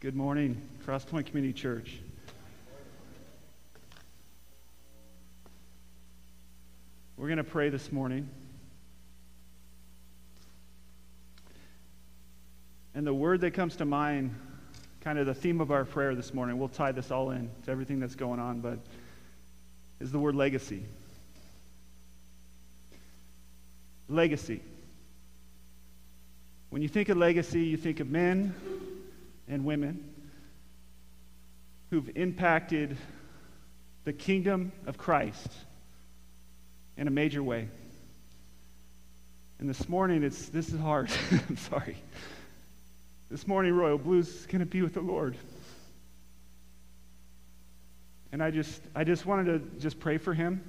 Good morning, Crosspoint Community Church. We're going to pray this morning. And the word that comes to mind, kind of the theme of our prayer this morning, we'll tie this all in to everything that's going on, but is the word legacy. Legacy. When you think of legacy, you think of men and women who've impacted the kingdom of Christ in a major way. And this morning, it's, this is hard. I'm sorry. This morning, Royal Blue's is going to be with the Lord. And I just, I just wanted to just pray for him.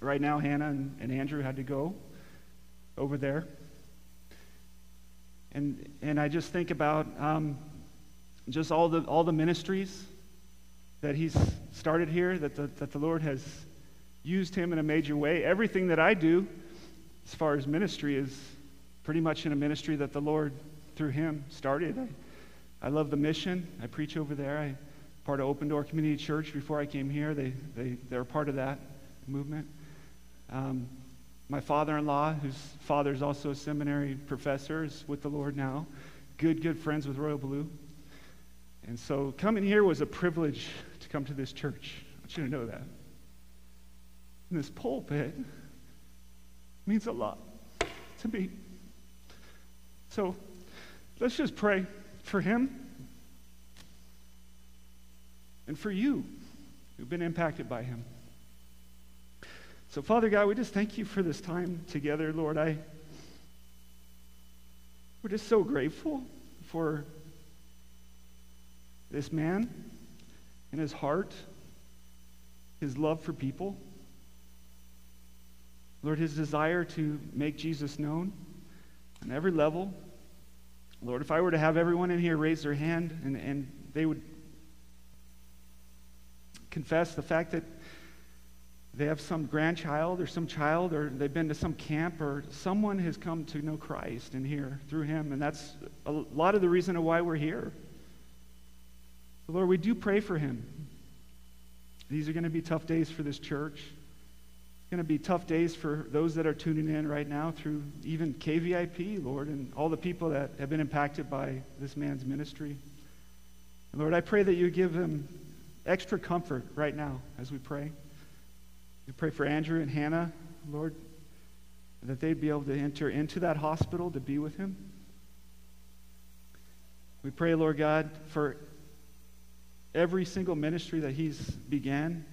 Right now, Hannah and, and Andrew had to go over there. And, and I just think about um, just all the, all the ministries that he's started here, that the, that the Lord has used him in a major way. Everything that I do as far as ministry is pretty much in a ministry that the Lord, through him, started. I, I love the mission. I preach over there. I part of Open Door Community Church before I came here. They, they, they're part of that movement. Um, my father in law, whose father is also a seminary professor, is with the Lord now. Good, good friends with Royal Blue. And so coming here was a privilege to come to this church. I want you to know that. And this pulpit means a lot to me. So let's just pray for him and for you who've been impacted by him. So, Father God, we just thank you for this time together, Lord. I, we're just so grateful for this man and his heart, his love for people. Lord, his desire to make Jesus known on every level. Lord, if I were to have everyone in here raise their hand and, and they would confess the fact that they have some grandchild or some child or they've been to some camp or someone has come to know Christ in here through him. And that's a lot of the reason why we're here. Lord, we do pray for him. These are going to be tough days for this church. It's going to be tough days for those that are tuning in right now through even KVIP, Lord, and all the people that have been impacted by this man's ministry. And Lord, I pray that you give them extra comfort right now as we pray. We pray for Andrew and Hannah, Lord, that they'd be able to enter into that hospital to be with him. We pray, Lord God, for every single ministry that he's began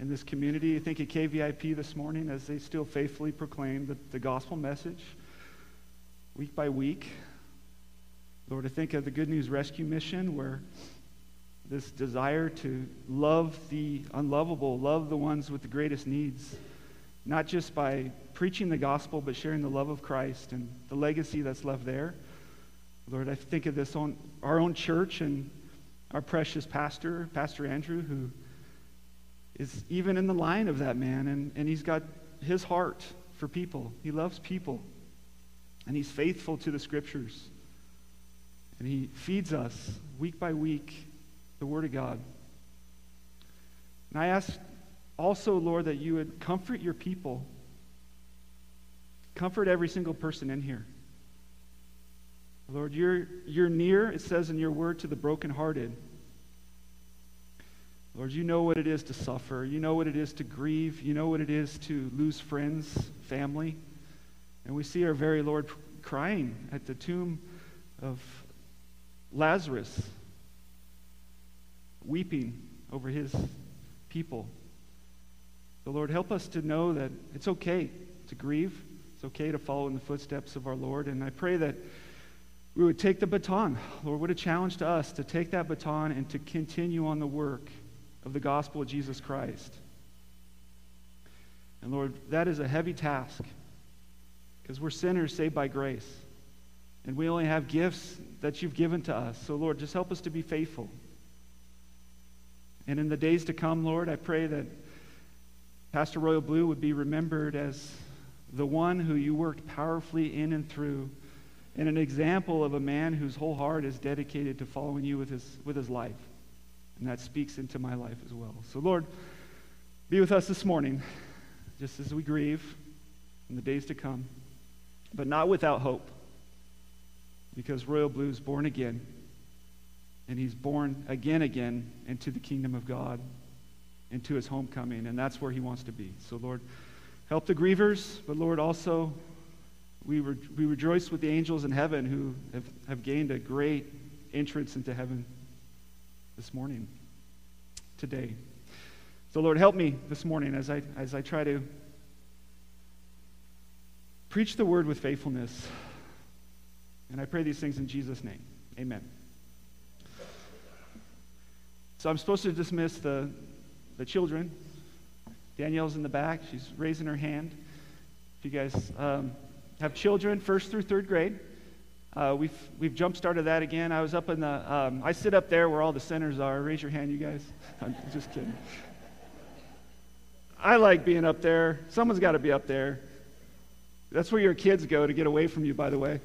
in this community. I think at KVIP this morning as they still faithfully proclaim the, the gospel message week by week. Lord, I think of the Good News Rescue Mission where this desire to love the unlovable, love the ones with the greatest needs, not just by preaching the gospel, but sharing the love of Christ and the legacy that's left there. Lord, I think of this on our own church and our precious pastor, Pastor Andrew, who is even in the line of that man, and, and he's got his heart for people. He loves people, and he's faithful to the scriptures. And he feeds us week by week the Word of God. And I ask also, Lord, that you would comfort your people. Comfort every single person in here. Lord, you're, you're near, it says in your word, to the brokenhearted. Lord, you know what it is to suffer. You know what it is to grieve. You know what it is to lose friends, family. And we see our very Lord crying at the tomb of Lazarus weeping over his people. The Lord, help us to know that it's okay to grieve. It's okay to follow in the footsteps of our Lord. And I pray that we would take the baton. Lord, what a challenge to us to take that baton and to continue on the work of the gospel of Jesus Christ. And Lord, that is a heavy task because we're sinners saved by grace. And we only have gifts that you've given to us. So, Lord, just help us to be faithful. And in the days to come, Lord, I pray that Pastor Royal Blue would be remembered as the one who you worked powerfully in and through and an example of a man whose whole heart is dedicated to following you with his, with his life. And that speaks into my life as well. So, Lord, be with us this morning, just as we grieve in the days to come, but not without hope, because Royal Blue is born again, and he's born again, again into the kingdom of God, into his homecoming, and that's where he wants to be. So, Lord, help the grievers, but Lord, also we, re- we rejoice with the angels in heaven who have, have gained a great entrance into heaven this morning, today. So, Lord, help me this morning as I, as I try to preach the word with faithfulness. And I pray these things in Jesus' name. Amen. So, I'm supposed to dismiss the, the children. Danielle's in the back. She's raising her hand. If you guys. Um, have children, first through third grade. Uh, we've, we've jump started that again. I was up in the, um, I sit up there where all the centers are. Raise your hand, you guys. I'm just kidding. I like being up there. Someone's got to be up there. That's where your kids go to get away from you, by the way.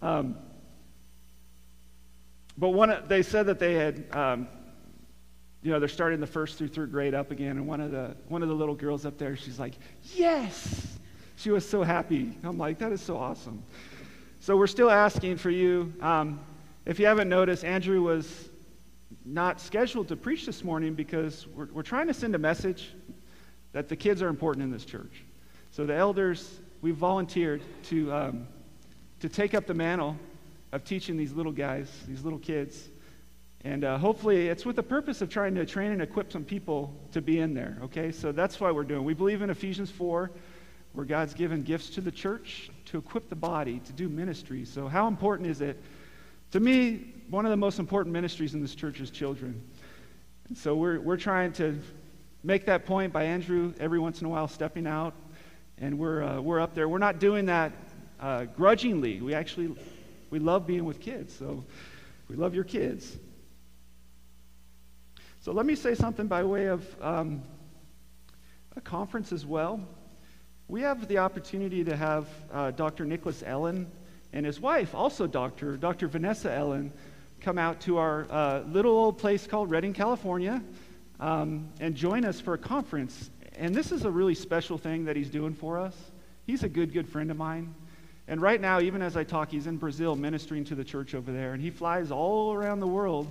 Um, but one, they said that they had, um, you know, they're starting the first through third grade up again, and one of the one of the little girls up there, she's like, "Yes, she was so happy. I'm like, that is so awesome. So we're still asking for you. Um, if you haven't noticed, Andrew was not scheduled to preach this morning because we're, we're trying to send a message that the kids are important in this church. So the elders, we volunteered to, um, to take up the mantle of teaching these little guys, these little kids. And uh, hopefully, it's with the purpose of trying to train and equip some people to be in there, okay? So that's why we're doing. We believe in Ephesians 4 where God's given gifts to the church to equip the body to do ministry. So, how important is it? To me, one of the most important ministries in this church is children. And so, we're, we're trying to make that point by Andrew every once in a while stepping out, and we're, uh, we're up there. We're not doing that uh, grudgingly. We actually we love being with kids, so we love your kids. So, let me say something by way of um, a conference as well. We have the opportunity to have uh, Dr. Nicolas Ellen and his wife, also Dr. Dr. Vanessa Ellen, come out to our uh, little old place called Redding, California, um, and join us for a conference. And this is a really special thing that he's doing for us. He's a good, good friend of mine. And right now, even as I talk, he's in Brazil ministering to the church over there. And he flies all around the world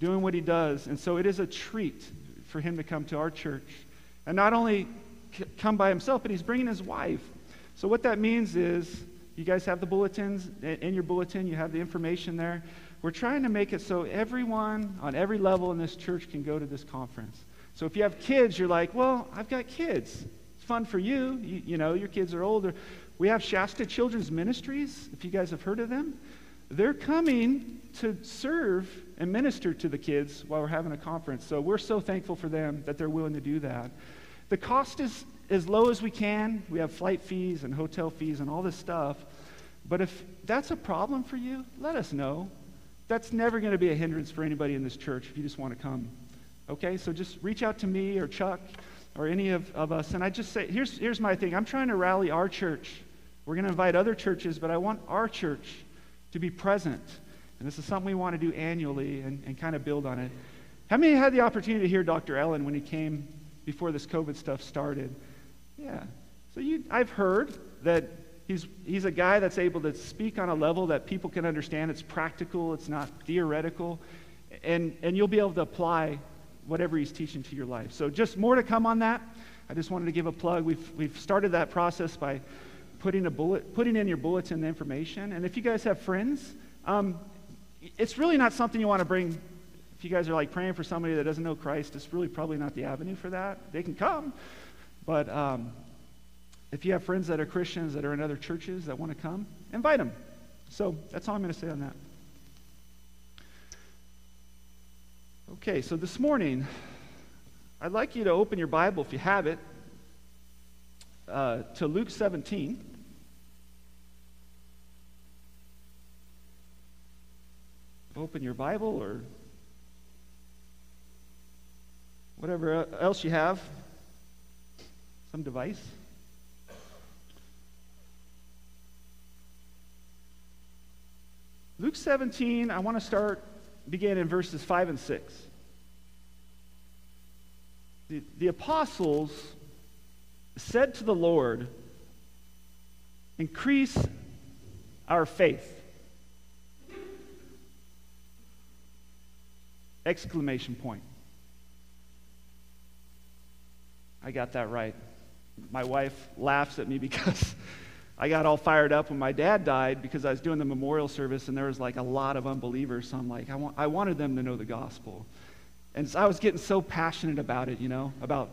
doing what he does. And so it is a treat for him to come to our church. And not only come by himself, but he's bringing his wife. So what that means is, you guys have the bulletins. In your bulletin, you have the information there. We're trying to make it so everyone on every level in this church can go to this conference. So if you have kids, you're like, well, I've got kids. It's fun for you. You, you know, your kids are older. We have Shasta Children's Ministries, if you guys have heard of them. They're coming to serve and minister to the kids while we're having a conference. So we're so thankful for them that they're willing to do that. The cost is as low as we can. We have flight fees and hotel fees and all this stuff. But if that's a problem for you, let us know. That's never going to be a hindrance for anybody in this church if you just want to come. Okay? So just reach out to me or Chuck or any of, of us. And I just say, here's, here's my thing I'm trying to rally our church. We're going to invite other churches, but I want our church to be present. And this is something we want to do annually and, and kind of build on it. How many had the opportunity to hear Dr. Ellen when he came before this COVID stuff started. Yeah. So you, I've heard that he's, he's a guy that's able to speak on a level that people can understand. It's practical, it's not theoretical. And, and you'll be able to apply whatever he's teaching to your life. So just more to come on that. I just wanted to give a plug. We've, we've started that process by putting, a bullet, putting in your bulletin information. And if you guys have friends, um, it's really not something you want to bring if you guys are like praying for somebody that doesn't know Christ, it's really probably not the avenue for that. They can come. But um, if you have friends that are Christians that are in other churches that want to come, invite them. So that's all I'm going to say on that. Okay, so this morning, I'd like you to open your Bible, if you have it, uh, to Luke 17. Open your Bible or whatever else you have, some device. Luke 17, I want to start, begin in verses 5 and 6. The, the apostles said to the Lord, Increase our faith. Exclamation point. I got that right. My wife laughs at me because I got all fired up when my dad died because I was doing the memorial service and there was like a lot of unbelievers. So I'm like, I, want, I wanted them to know the gospel. And so I was getting so passionate about it, you know, about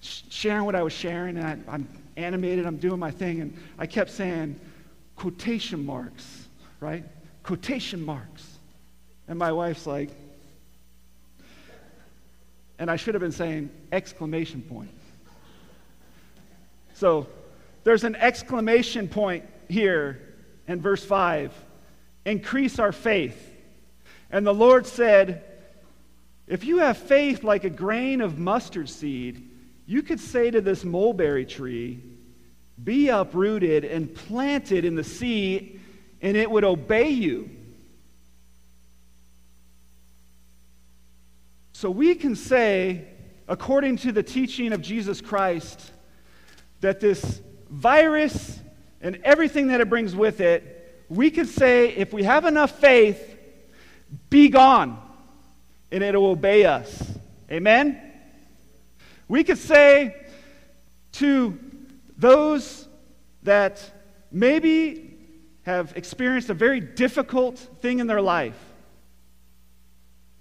sharing what I was sharing. And I, I'm animated, I'm doing my thing. And I kept saying, quotation marks, right? Quotation marks. And my wife's like, and I should have been saying exclamation point. So there's an exclamation point here in verse 5 increase our faith. And the Lord said, If you have faith like a grain of mustard seed, you could say to this mulberry tree, Be uprooted and planted in the sea, and it would obey you. So we can say, according to the teaching of Jesus Christ, that this virus and everything that it brings with it, we could say, if we have enough faith, be gone, and it'll obey us. Amen? We could say to those that maybe have experienced a very difficult thing in their life,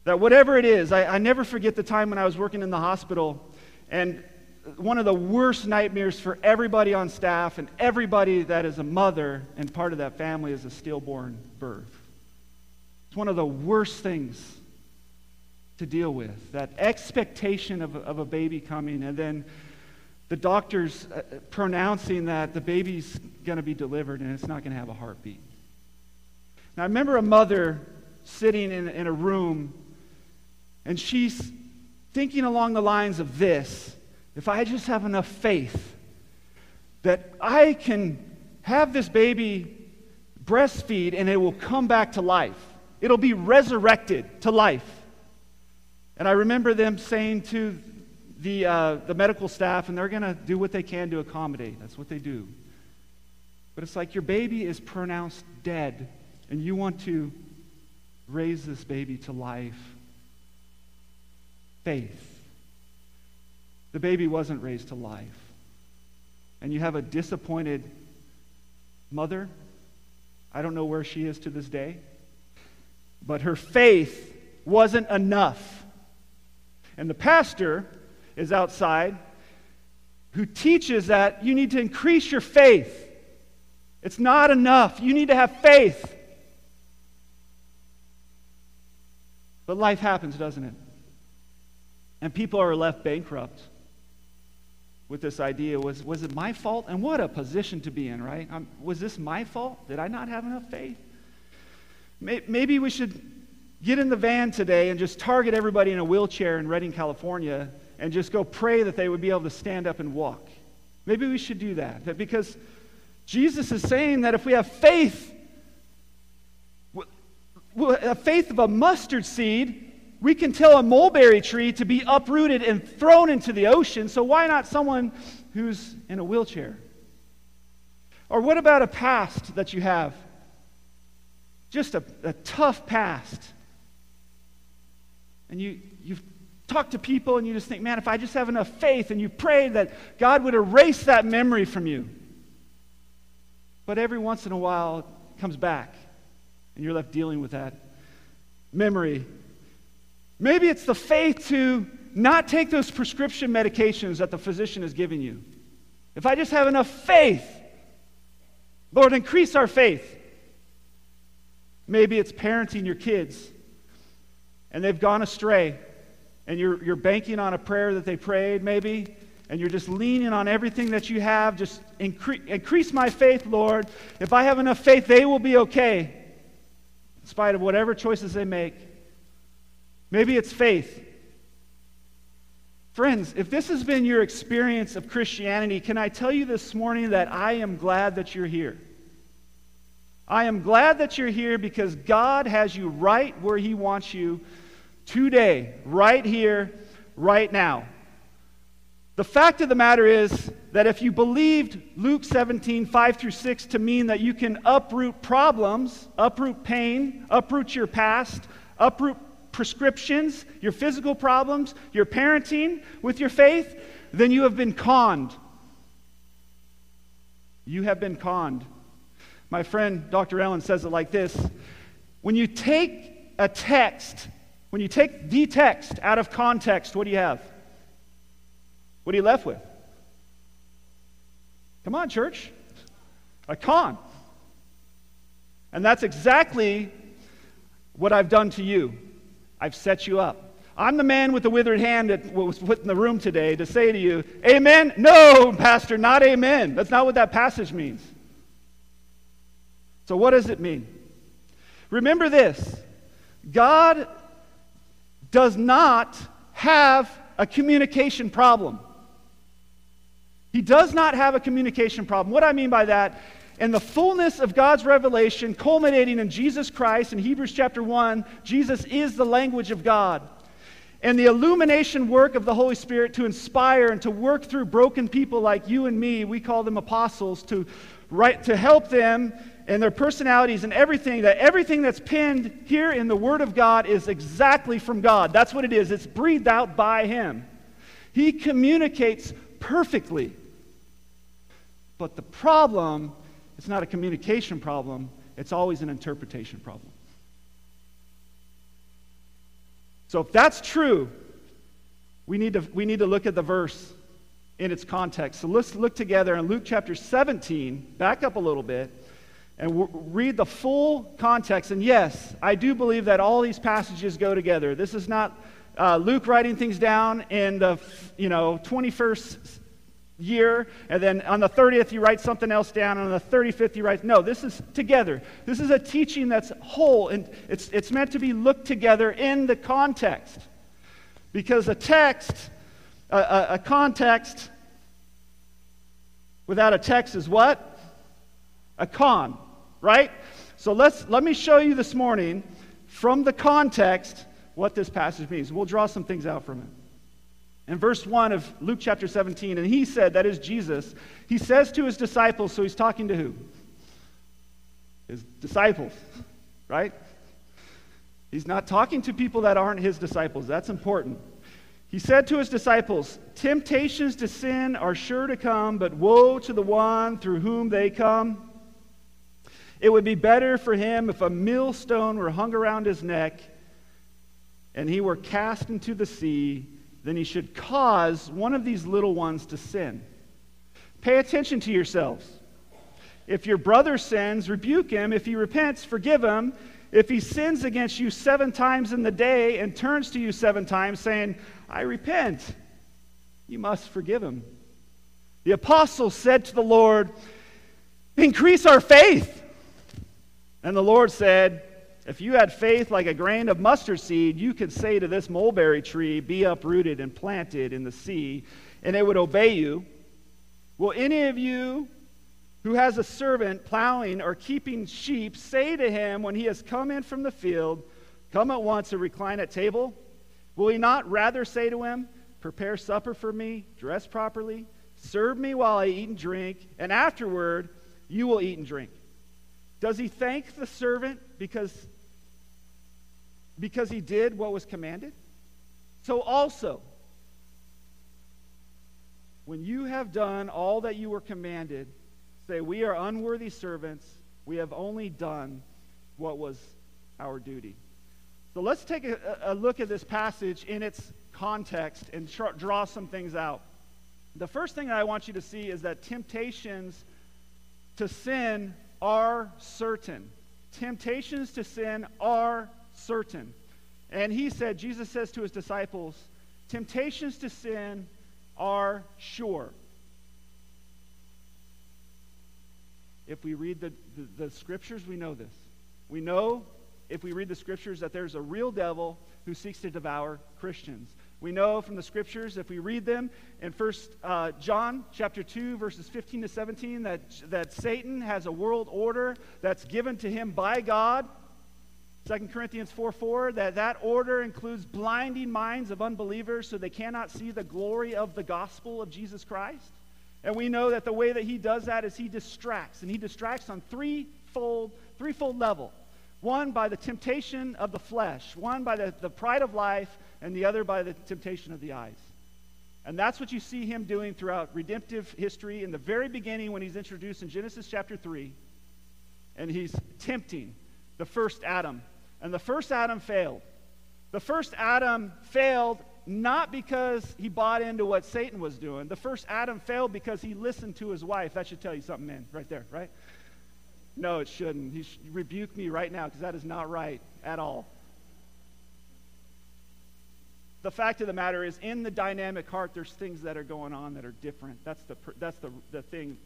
that whatever it is, I, I never forget the time when I was working in the hospital and one of the worst nightmares for everybody on staff and everybody that is a mother and part of that family is a stillborn birth. It's one of the worst things to deal with that expectation of, of a baby coming, and then the doctors uh, pronouncing that the baby's going to be delivered and it's not going to have a heartbeat. Now, I remember a mother sitting in, in a room, and she's thinking along the lines of this if I just have enough faith that I can have this baby breastfeed and it will come back to life, it'll be resurrected to life. And I remember them saying to the, uh, the medical staff, and they're going to do what they can to accommodate. That's what they do. But it's like your baby is pronounced dead, and you want to raise this baby to life. Faith the baby wasn't raised to life. And you have a disappointed mother. I don't know where she is to this day. But her faith wasn't enough. And the pastor is outside who teaches that you need to increase your faith. It's not enough. You need to have faith. But life happens, doesn't it? And people are left bankrupt with this idea was, was it my fault? And what a position to be in, right? Um, was this my fault? Did I not have enough faith? Maybe we should get in the van today and just target everybody in a wheelchair in Redding, California, and just go pray that they would be able to stand up and walk. Maybe we should do that. that because Jesus is saying that if we have faith, a faith of a mustard seed, we can tell a mulberry tree to be uprooted and thrown into the ocean, so why not someone who's in a wheelchair? Or what about a past that you have? Just a, a tough past. And you, you've talked to people and you just think, man, if I just have enough faith, and you pray that God would erase that memory from you. But every once in a while, it comes back, and you're left dealing with that memory Maybe it's the faith to not take those prescription medications that the physician is giving you. If I just have enough faith, Lord, increase our faith. Maybe it's parenting your kids and they've gone astray and you're, you're banking on a prayer that they prayed, maybe, and you're just leaning on everything that you have. Just incre- increase my faith, Lord. If I have enough faith, they will be okay in spite of whatever choices they make. Maybe it's faith. Friends, if this has been your experience of Christianity, can I tell you this morning that I am glad that you're here? I am glad that you're here because God has you right where He wants you today, right here, right now. The fact of the matter is that if you believed Luke 17, 5 through 6 to mean that you can uproot problems, uproot pain, uproot your past, uproot prescriptions, your physical problems, your parenting with your faith, then you have been conned. You have been conned. My friend Dr. Ellen says it like this When you take a text, when you take the text out of context, what do you have? What are you left with? Come on, church. A con. And that's exactly what I've done to you. I've set you up. I'm the man with the withered hand that was put in the room today to say to you, Amen? No, Pastor, not amen. That's not what that passage means. So, what does it mean? Remember this God does not have a communication problem. He does not have a communication problem. What I mean by that, in the fullness of God's revelation, culminating in Jesus Christ in Hebrews chapter 1, Jesus is the language of God. And the illumination work of the Holy Spirit to inspire and to work through broken people like you and me, we call them apostles, to, write, to help them and their personalities and everything, that everything that's pinned here in the Word of God is exactly from God. That's what it is. It's breathed out by Him. He communicates perfectly. But the problem, it's not a communication problem, it's always an interpretation problem. So if that's true, we need to, we need to look at the verse in its context. So let's look together in Luke chapter 17, back up a little bit, and read the full context. And yes, I do believe that all these passages go together. This is not uh, Luke writing things down in the you know 21st year, and then on the 30th you write something else down, and on the 35th you write. No, this is together. This is a teaching that's whole, and it's, it's meant to be looked together in the context. Because a text, a, a, a context without a text is what? A con, right? So let's, let me show you this morning from the context what this passage means. We'll draw some things out from it. In verse 1 of Luke chapter 17, and he said, that is Jesus, he says to his disciples, so he's talking to who? His disciples, right? He's not talking to people that aren't his disciples. That's important. He said to his disciples, Temptations to sin are sure to come, but woe to the one through whom they come. It would be better for him if a millstone were hung around his neck and he were cast into the sea than he should cause one of these little ones to sin. Pay attention to yourselves. If your brother sins, rebuke him. If he repents, forgive him. If he sins against you seven times in the day and turns to you seven times, saying, I repent, you must forgive him. The apostle said to the Lord, Increase our faith. And the Lord said, if you had faith like a grain of mustard seed, you could say to this mulberry tree, Be uprooted and planted in the sea, and it would obey you. Will any of you who has a servant plowing or keeping sheep say to him when he has come in from the field, Come at once and recline at table? Will he not rather say to him, Prepare supper for me, dress properly, serve me while I eat and drink, and afterward you will eat and drink? Does he thank the servant because because he did what was commanded? So also, when you have done all that you were commanded, say, We are unworthy servants. We have only done what was our duty. So let's take a, a look at this passage in its context and draw some things out. The first thing that I want you to see is that temptations to sin are certain. Temptations to sin are certain. And he said, Jesus says to his disciples, temptations to sin are sure. If we read the, the, the, scriptures, we know this. We know, if we read the scriptures, that there's a real devil who seeks to devour Christians. We know from the scriptures, if we read them in First uh, John chapter 2, verses 15 to 17, that, that Satan has a world order that's given to him by God. 2 Corinthians 4 4, that that order includes blinding minds of unbelievers so they cannot see the glory of the gospel of Jesus Christ. And we know that the way that he does that is he distracts, and he distracts on threefold, threefold level. One by the temptation of the flesh, one by the, the pride of life, and the other by the temptation of the eyes. And that's what you see him doing throughout redemptive history in the very beginning when he's introduced in Genesis chapter 3. And he's tempting the first Adam. And the first Adam failed. The first Adam failed not because he bought into what Satan was doing. The first Adam failed because he listened to his wife. That should tell you something, man, right there, right? No, it shouldn't. He should rebuke me right now because that is not right at all the fact of the matter is, in the dynamic heart, there's things that are going on that are different. That's the, that's the, the thing.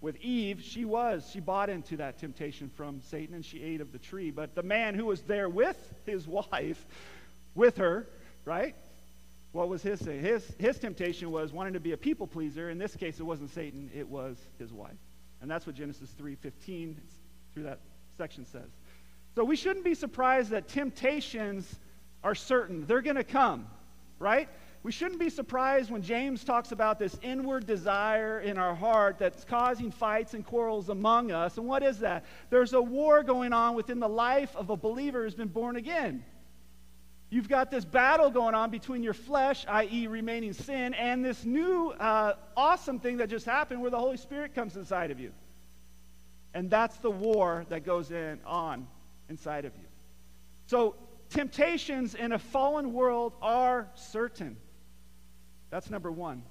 With Eve, she was, she bought into that temptation from Satan and she ate of the tree. But the man who was there with his wife, with her, right? What was his thing? His, his temptation was wanting to be a people pleaser. In this case, it wasn't Satan, it was his wife. And that's what Genesis 3.15 through that section says. So we shouldn't be surprised that temptations are certain. They're going to come, right? We shouldn't be surprised when James talks about this inward desire in our heart that's causing fights and quarrels among us. And what is that? There's a war going on within the life of a believer who's been born again. You've got this battle going on between your flesh, i.e., remaining sin, and this new uh, awesome thing that just happened where the Holy Spirit comes inside of you. And that's the war that goes in on inside of you. So temptations in a fallen world are certain. That's number one.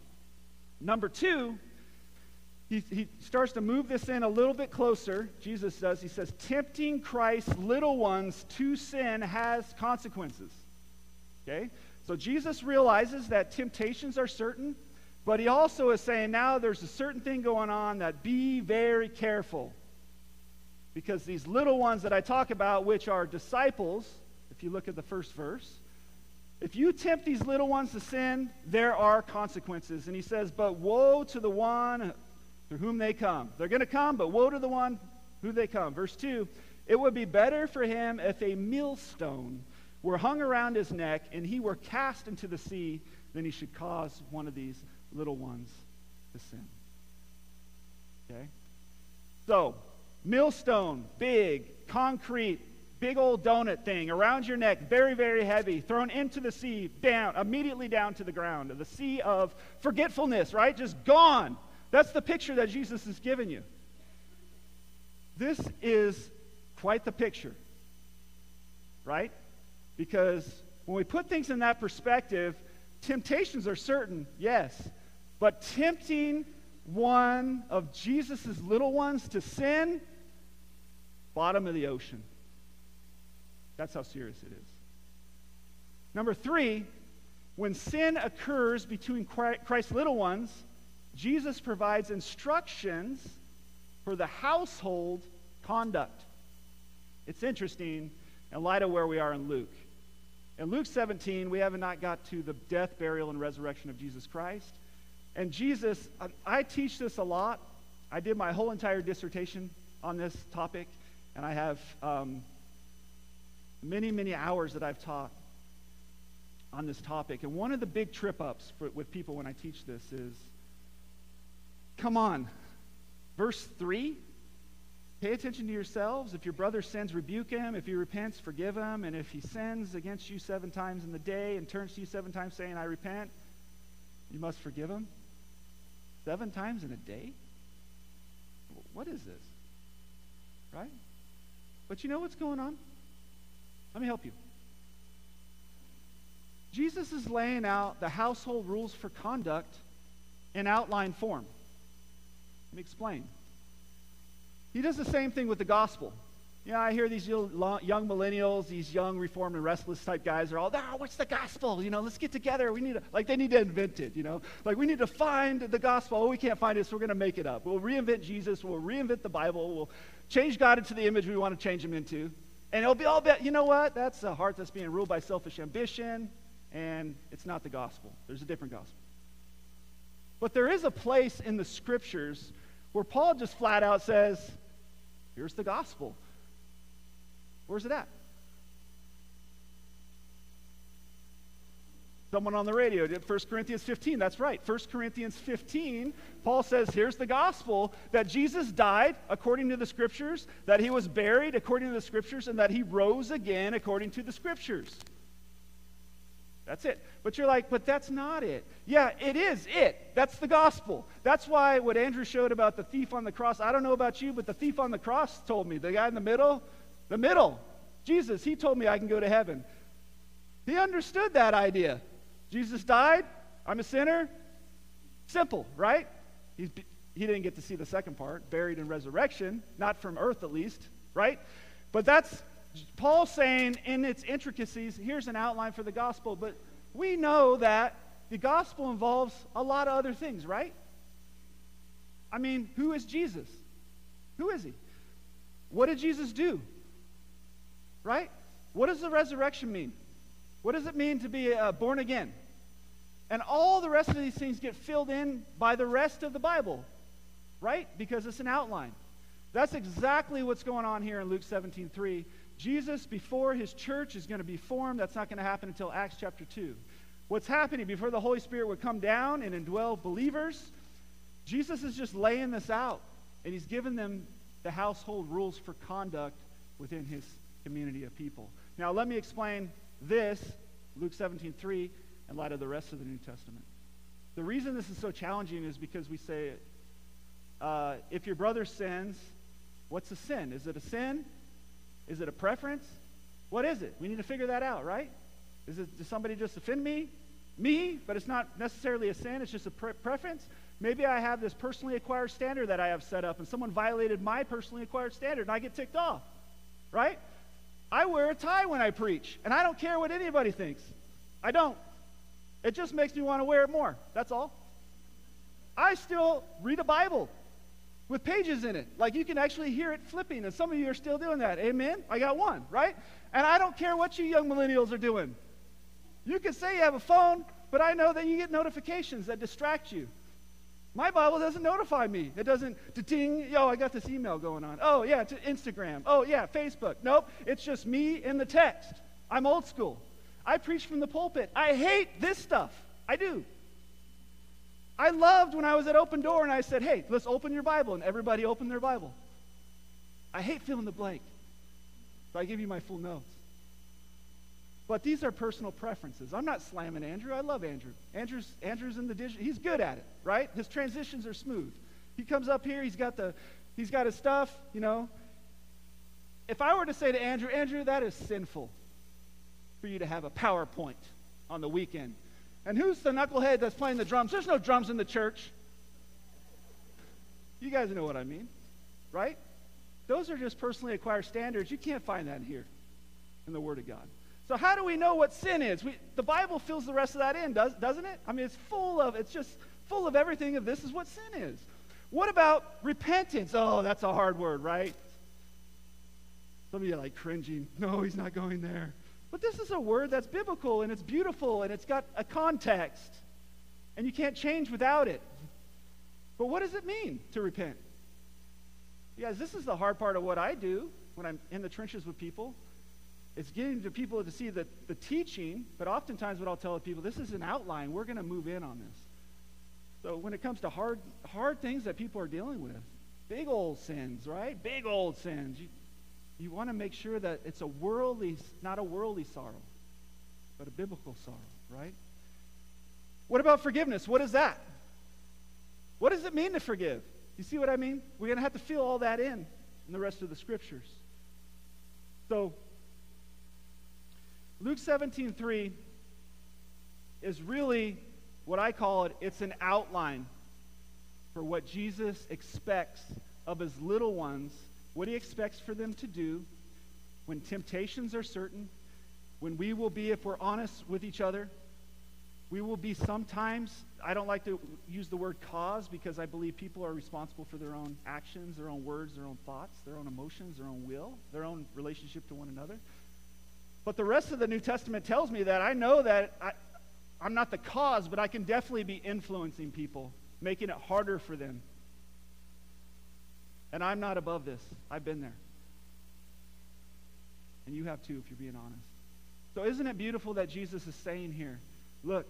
Number two, he, he starts to move this in a little bit closer. Jesus does. He says, tempting Christ's little ones to sin has consequences. Okay? So Jesus realizes that temptations are certain, but he also is saying now there's a certain thing going on that be very careful. Because these little ones that I talk about, which are disciples, if you look at the first verse. If you tempt these little ones to sin, there are consequences. And he says, But woe to the one through whom they come. They're going to come, but woe to the one who they come. Verse 2 It would be better for him if a millstone were hung around his neck and he were cast into the sea than he should cause one of these little ones to sin. Okay? So, millstone, big, concrete, big old donut thing around your neck, very, very heavy, thrown into the sea, down, immediately down to the ground. The sea of forgetfulness, right? Just gone. That's the picture that Jesus has given you. This is quite the picture, right? Because when we put things in that perspective, temptations are certain, yes, but tempting one of Jesus' little ones to sin, bottom of the ocean. That's how serious it is. Number three, when sin occurs between Christ's little ones, Jesus provides instructions for the household conduct. It's interesting in light of where we are in Luke. In Luke 17, we have not got to the death, burial, and resurrection of Jesus Christ. And Jesus, I teach this a lot. I did my whole entire dissertation on this topic, and I have um, many, many hours that I've taught on this topic. And one of the big trip ups for, with people when I teach this is come on, verse 3. Pay attention to yourselves. If your brother sins, rebuke him. If he repents, forgive him. And if he sins against you seven times in the day and turns to you seven times saying, I repent, you must forgive him. Seven times in a day? What is this? Right? But you know what's going on? Let me help you. Jesus is laying out the household rules for conduct in outline form. Let me explain. He does the same thing with the gospel. Yeah, I hear these young millennials, these young reformed and restless type guys are all, oh, what's the gospel? You know, let's get together. We need to, like, they need to invent it, you know? Like, we need to find the gospel. Oh, we can't find it, so we're going to make it up. We'll reinvent Jesus. We'll reinvent the Bible. We'll change God into the image we want to change him into. And it'll be all about, you know what? That's a heart that's being ruled by selfish ambition and it's not the gospel. There's a different gospel. But there is a place in the scriptures where Paul just flat out says, here's the gospel. Where's it at? Someone on the radio did 1 Corinthians 15. That's right. 1 Corinthians 15, Paul says, here's the gospel that Jesus died according to the scriptures, that he was buried according to the scriptures, and that he rose again according to the scriptures. That's it. But you're like, but that's not it. Yeah, it is it. That's the gospel. That's why what Andrew showed about the thief on the cross, I don't know about you, but the thief on the cross told me, the guy in the middle, the middle, Jesus, he told me I can go to heaven. He understood that idea. Jesus died. I'm a sinner. Simple, right? He's, he didn't get to see the second part, buried in resurrection, not from earth at least, right? But that's Paul saying in its intricacies, here's an outline for the gospel, but we know that the gospel involves a lot of other things, right? I mean, who is Jesus? Who is he? What did Jesus do? Right? What does the resurrection mean? What does it mean to be uh, born again? And all the rest of these things get filled in by the rest of the Bible, right? Because it's an outline. That's exactly what's going on here in Luke 17 3. Jesus, before his church is going to be formed, that's not going to happen until Acts chapter 2. What's happening before the Holy Spirit would come down and indwell believers, Jesus is just laying this out, and he's given them the household rules for conduct within his community of people. Now, let me explain this, Luke 17 3, in light of the rest of the New Testament. The reason this is so challenging is because we say, uh, if your brother sins, what's a sin? Is it a sin? Is it a preference? What is it? We need to figure that out, right? Is it does somebody just offend me? Me, but it's not necessarily a sin, it's just a pre- preference. Maybe I have this personally acquired standard that I have set up, and someone violated my personally acquired standard, and I get ticked off, right? I wear a tie when I preach, and I don't care what anybody thinks. I don't. It just makes me want to wear it more. That's all. I still read a Bible with pages in it. Like you can actually hear it flipping, and some of you are still doing that. Amen? I got one, right? And I don't care what you young millennials are doing. You can say you have a phone, but I know that you get notifications that distract you. My Bible doesn't notify me. It doesn't ding, yo, I got this email going on. Oh, yeah, to Instagram. Oh, yeah, Facebook. Nope, it's just me in the text. I'm old school. I preach from the pulpit. I hate this stuff. I do. I loved when I was at Open Door and I said, hey, let's open your Bible. And everybody opened their Bible. I hate filling the blank. So I give you my full notes. But these are personal preferences. I'm not slamming Andrew. I love Andrew. Andrew's, Andrew's in the digital. He's good at it, right? His transitions are smooth. He comes up here. He's got the, he's got his stuff. You know. If I were to say to Andrew, Andrew, that is sinful for you to have a PowerPoint on the weekend. And who's the knucklehead that's playing the drums? There's no drums in the church. You guys know what I mean, right? Those are just personally acquired standards. You can't find that here in the Word of God. So how do we know what sin is? We, the Bible fills the rest of that in, does, doesn't it? I mean, it's full of, it's just full of everything of this is what sin is. What about repentance? Oh, that's a hard word, right? Some of you are like cringing. No, he's not going there. But this is a word that's biblical and it's beautiful and it's got a context. And you can't change without it. But what does it mean to repent? Guys, this is the hard part of what I do when I'm in the trenches with people. It's getting to people to see the, the teaching, but oftentimes what I'll tell people, this is an outline. We're going to move in on this. So when it comes to hard, hard things that people are dealing with, big old sins, right? Big old sins. You, you want to make sure that it's a worldly, not a worldly sorrow, but a biblical sorrow, right? What about forgiveness? What is that? What does it mean to forgive? You see what I mean? We're going to have to fill all that in in the rest of the scriptures. So, Luke 17 3 is really what I call it it's an outline for what Jesus expects of his little ones what he expects for them to do when temptations are certain, when we will be, if we're honest with each other, we will be sometimes, I don't like to use the word cause because I believe people are responsible for their own actions, their own words, their own thoughts, their own emotions, their own will, their own relationship to one another. But the rest of the New Testament tells me that I know that I, I'm not the cause, but I can definitely be influencing people, making it harder for them. And I'm not above this. I've been there. And you have too, if you're being honest. So, isn't it beautiful that Jesus is saying here, look,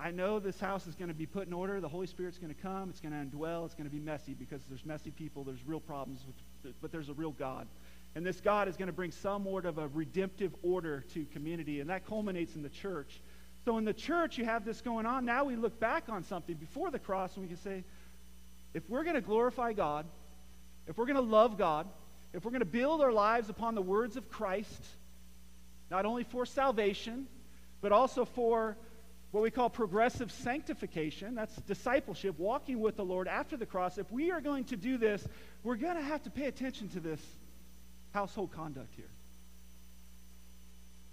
I know this house is going to be put in order. The Holy Spirit's going to come. It's going to indwell. It's going to be messy because there's messy people. There's real problems, with, but there's a real God. And this God is going to bring some sort of a redemptive order to community, and that culminates in the church. So in the church, you have this going on. Now we look back on something before the cross, and we can say, if we're going to glorify God, if we're going to love God, if we're going to build our lives upon the words of Christ, not only for salvation, but also for what we call progressive sanctification. That's discipleship, walking with the Lord after the cross. If we are going to do this, we're going to have to pay attention to this household conduct here.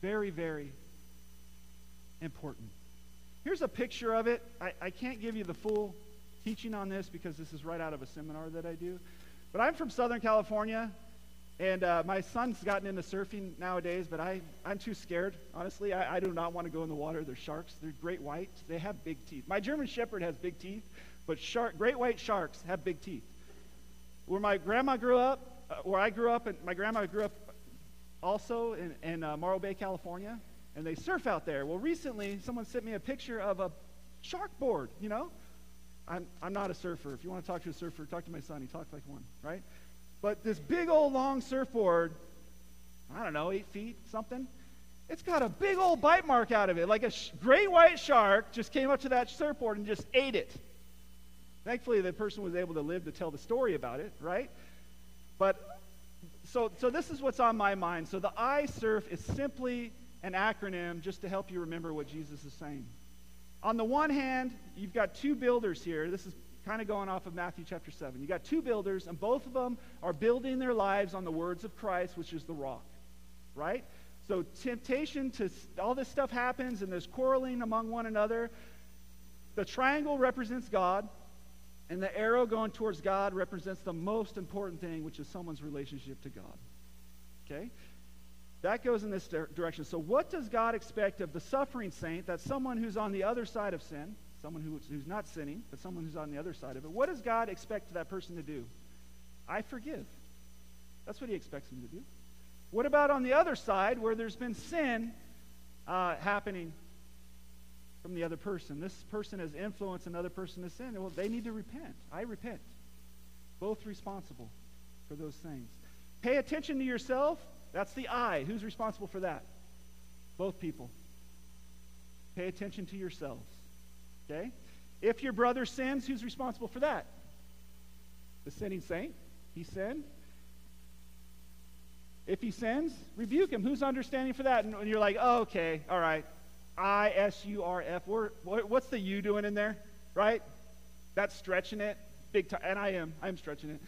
Very, very important. Here's a picture of it. I, I can't give you the full teaching on this because this is right out of a seminar that I do. But I'm from Southern California, and uh, my son's gotten into surfing nowadays, but I, I'm too scared, honestly. I, I do not want to go in the water. They're sharks. They're great whites. They have big teeth. My German Shepherd has big teeth, but shark, great white sharks have big teeth. Where my grandma grew up, uh, where I grew up, and my grandma grew up also in, in uh, Morro Bay, California, and they surf out there. Well, recently, someone sent me a picture of a shark board, you know? I'm, I'm not a surfer. If you want to talk to a surfer, talk to my son. He talks like one, right? But this big old long surfboard, I don't know, eight feet, something, it's got a big old bite mark out of it. Like a sh- great white shark just came up to that surfboard and just ate it. Thankfully, the person was able to live to tell the story about it, right? But so, so this is what's on my mind. So the I surf is simply an acronym just to help you remember what Jesus is saying. On the one hand, you've got two builders here. This is kind of going off of Matthew chapter 7. You got two builders, and both of them are building their lives on the words of Christ, which is the rock, right? So temptation to all this stuff happens, and there's quarreling among one another. The triangle represents God, and the arrow going towards God represents the most important thing, which is someone's relationship to God. Okay? That goes in this direction. So, what does God expect of the suffering saint? That's someone who's on the other side of sin someone who's, who's not sinning, but someone who's on the other side of it, what does God expect that person to do? I forgive. That's what he expects them to do. What about on the other side where there's been sin uh, happening from the other person? This person has influenced another person to sin. Well, they need to repent. I repent. Both responsible for those things. Pay attention to yourself. That's the I. Who's responsible for that? Both people. Pay attention to yourselves. Okay? If your brother sins, who's responsible for that? The sinning saint. He sinned. If he sins, rebuke him. Who's understanding for that? And you're like, oh, okay, all right. I S U R F. What's the U doing in there? Right? That's stretching it big time. And I am. I am stretching it.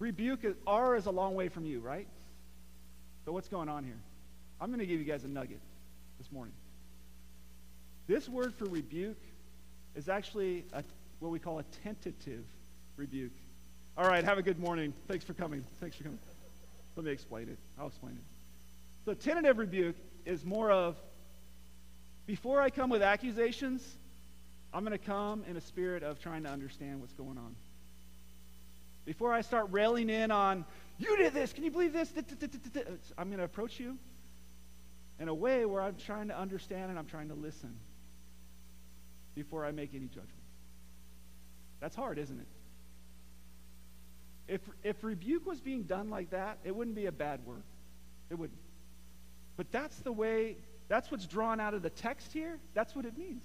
Rebuke is, R is a long way from you, right? So what's going on here? I'm going to give you guys a nugget this morning. This word for rebuke is actually a, what we call a tentative rebuke. All right, have a good morning. Thanks for coming. Thanks for coming. Let me explain it. I'll explain it. So, tentative rebuke is more of before I come with accusations, I'm going to come in a spirit of trying to understand what's going on. Before I start railing in on, you did this, can you believe this? Uh, I'm going to approach you in a way where I'm trying to understand and I'm trying to listen before I make any judgment. That's hard, isn't it? If, if rebuke was being done like that, it wouldn't be a bad word. It wouldn't. But that's the way, that's what's drawn out of the text here. That's what it means.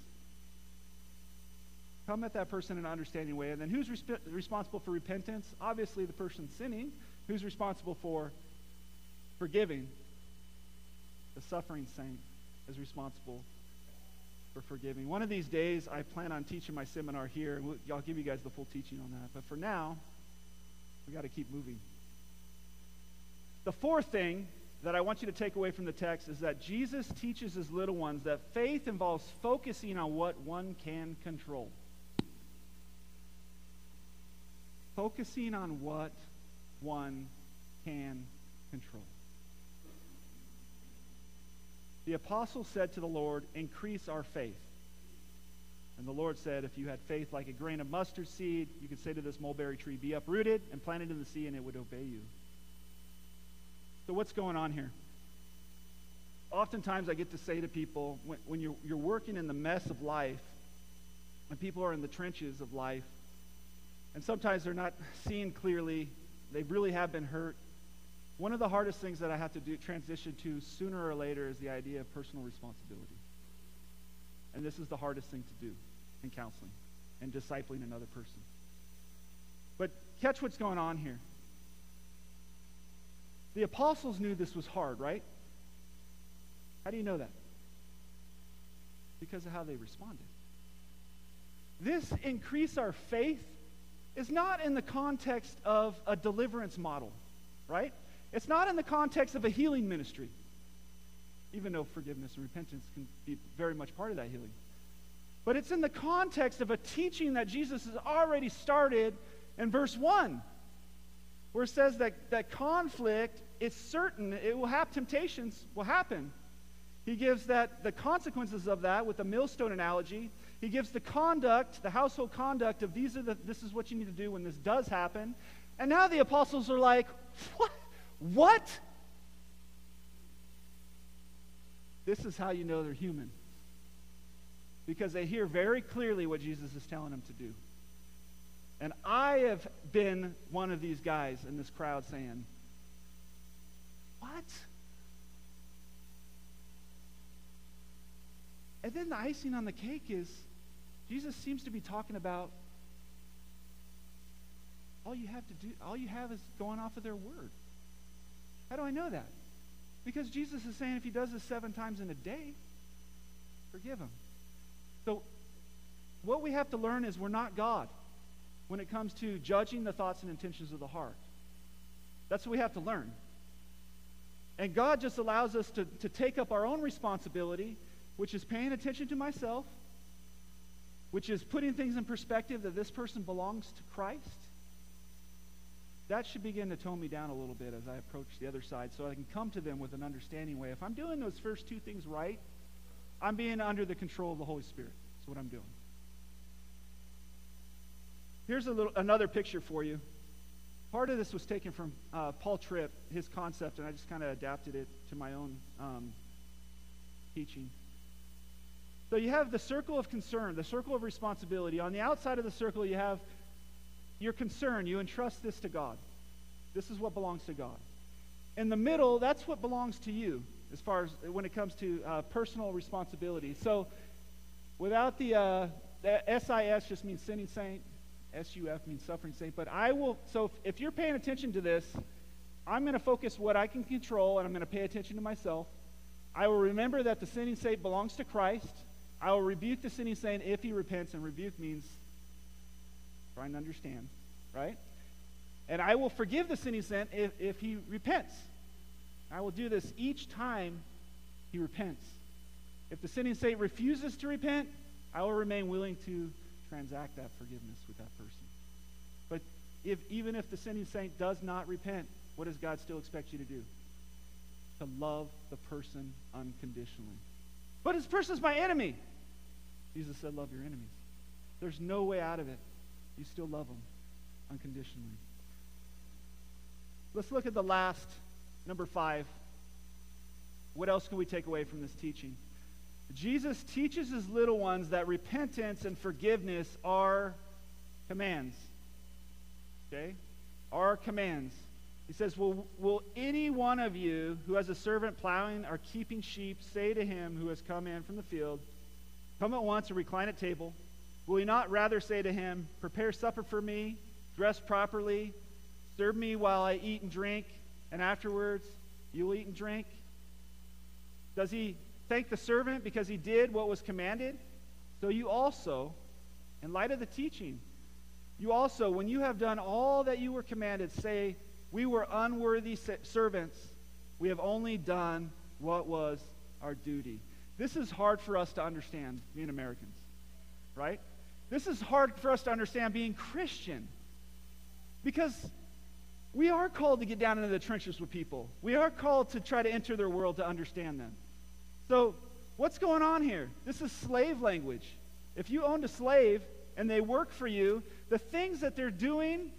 Come at that person in an understanding way. And then who's resp- responsible for repentance? Obviously, the person sinning. Who's responsible for forgiving? The suffering saint is responsible for forgiving. One of these days, I plan on teaching my seminar here. and I'll give you guys the full teaching on that. But for now, we got to keep moving. The fourth thing that I want you to take away from the text is that Jesus teaches his little ones that faith involves focusing on what one can control. Focusing on what one can control. The apostle said to the Lord, Increase our faith. And the Lord said, If you had faith like a grain of mustard seed, you could say to this mulberry tree, Be uprooted and planted in the sea, and it would obey you. So, what's going on here? Oftentimes, I get to say to people, when, when you're, you're working in the mess of life, when people are in the trenches of life, and sometimes they're not seen clearly, they really have been hurt. One of the hardest things that I have to do transition to sooner or later is the idea of personal responsibility. And this is the hardest thing to do in counseling and discipling another person. But catch what's going on here. The apostles knew this was hard, right? How do you know that? Because of how they responded. This increase our faith is not in the context of a deliverance model, right? It's not in the context of a healing ministry, even though forgiveness and repentance can be very much part of that healing. But it's in the context of a teaching that Jesus has already started in verse 1, where it says that, that conflict is certain, it will have temptations, will happen. He gives that the consequences of that with the millstone analogy. He gives the conduct, the household conduct of these are the this is what you need to do when this does happen. And now the apostles are like, what? What? This is how you know they're human. Because they hear very clearly what Jesus is telling them to do. And I have been one of these guys in this crowd saying, What? And then the icing on the cake is Jesus seems to be talking about all you have to do, all you have is going off of their word. How do I know that? Because Jesus is saying if he does this seven times in a day, forgive him. So, what we have to learn is we're not God when it comes to judging the thoughts and intentions of the heart. That's what we have to learn. And God just allows us to, to take up our own responsibility which is paying attention to myself, which is putting things in perspective that this person belongs to Christ, that should begin to tone me down a little bit as I approach the other side so I can come to them with an understanding way. If I'm doing those first two things right, I'm being under the control of the Holy Spirit. That's what I'm doing. Here's a little, another picture for you. Part of this was taken from uh, Paul Tripp, his concept, and I just kind of adapted it to my own um, teaching. So you have the circle of concern, the circle of responsibility. On the outside of the circle, you have your concern. You entrust this to God. This is what belongs to God. In the middle, that's what belongs to you as far as when it comes to uh, personal responsibility. So without the, uh, the SIS just means sinning saint, SUF means suffering saint. But I will, so if, if you're paying attention to this, I'm going to focus what I can control and I'm going to pay attention to myself. I will remember that the sinning saint belongs to Christ. I will rebuke the sinning saint if he repents, and rebuke means trying to understand, right? And I will forgive the sinning saint if, if he repents. I will do this each time he repents. If the sinning saint refuses to repent, I will remain willing to transact that forgiveness with that person. But if even if the sinning saint does not repent, what does God still expect you to do? To love the person unconditionally. But this person's my enemy. Jesus said, Love your enemies. There's no way out of it. You still love them unconditionally. Let's look at the last, number five. What else can we take away from this teaching? Jesus teaches his little ones that repentance and forgiveness are commands. Okay? Are commands. He says, will, will any one of you who has a servant plowing or keeping sheep say to him who has come in from the field, Come at once and recline at table? Will he not rather say to him, Prepare supper for me, dress properly, serve me while I eat and drink, and afterwards you will eat and drink? Does he thank the servant because he did what was commanded? So you also, in light of the teaching, you also, when you have done all that you were commanded, say, We were unworthy servants. We have only done what was our duty. This is hard for us to understand, being Americans, right? This is hard for us to understand being Christian because we are called to get down into the trenches with people. We are called to try to enter their world to understand them. So, what's going on here? This is slave language. If you owned a slave and they work for you, the things that they're doing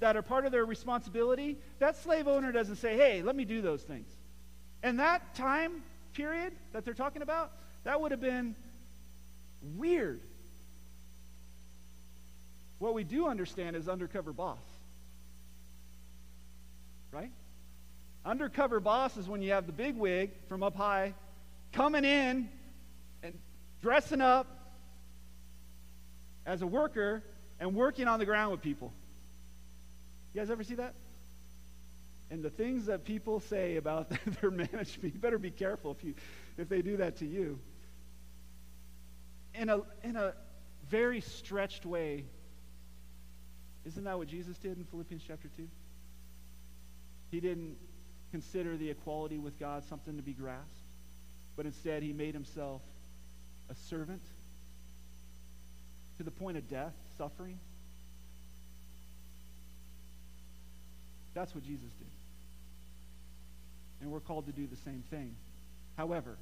that are part of their responsibility, that slave owner doesn't say, hey, let me do those things. And that time period that they're talking about, that would have been weird. What we do understand is undercover boss. Right? Undercover boss is when you have the big wig from up high coming in and dressing up as a worker and working on the ground with people. You guys ever see that? And the things that people say about their management, you better be careful if, you, if they do that to you. In a, in a very stretched way, isn't that what Jesus did in Philippians chapter 2? He didn't consider the equality with God something to be grasped, but instead he made himself a servant to the point of death, suffering. That's what Jesus did. And we're called to do the same thing. However,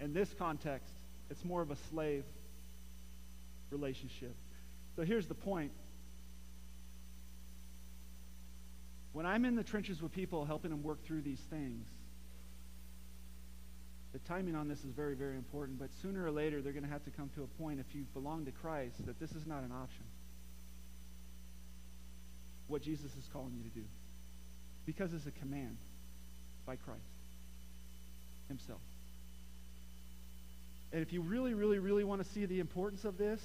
in this context, it's more of a slave relationship. So here's the point. When I'm in the trenches with people helping them work through these things, the timing on this is very, very important, but sooner or later they're going to have to come to a point, if you belong to Christ, that this is not an option. What Jesus is calling you to do. Because it's a command by Christ himself. And if you really, really, really want to see the importance of this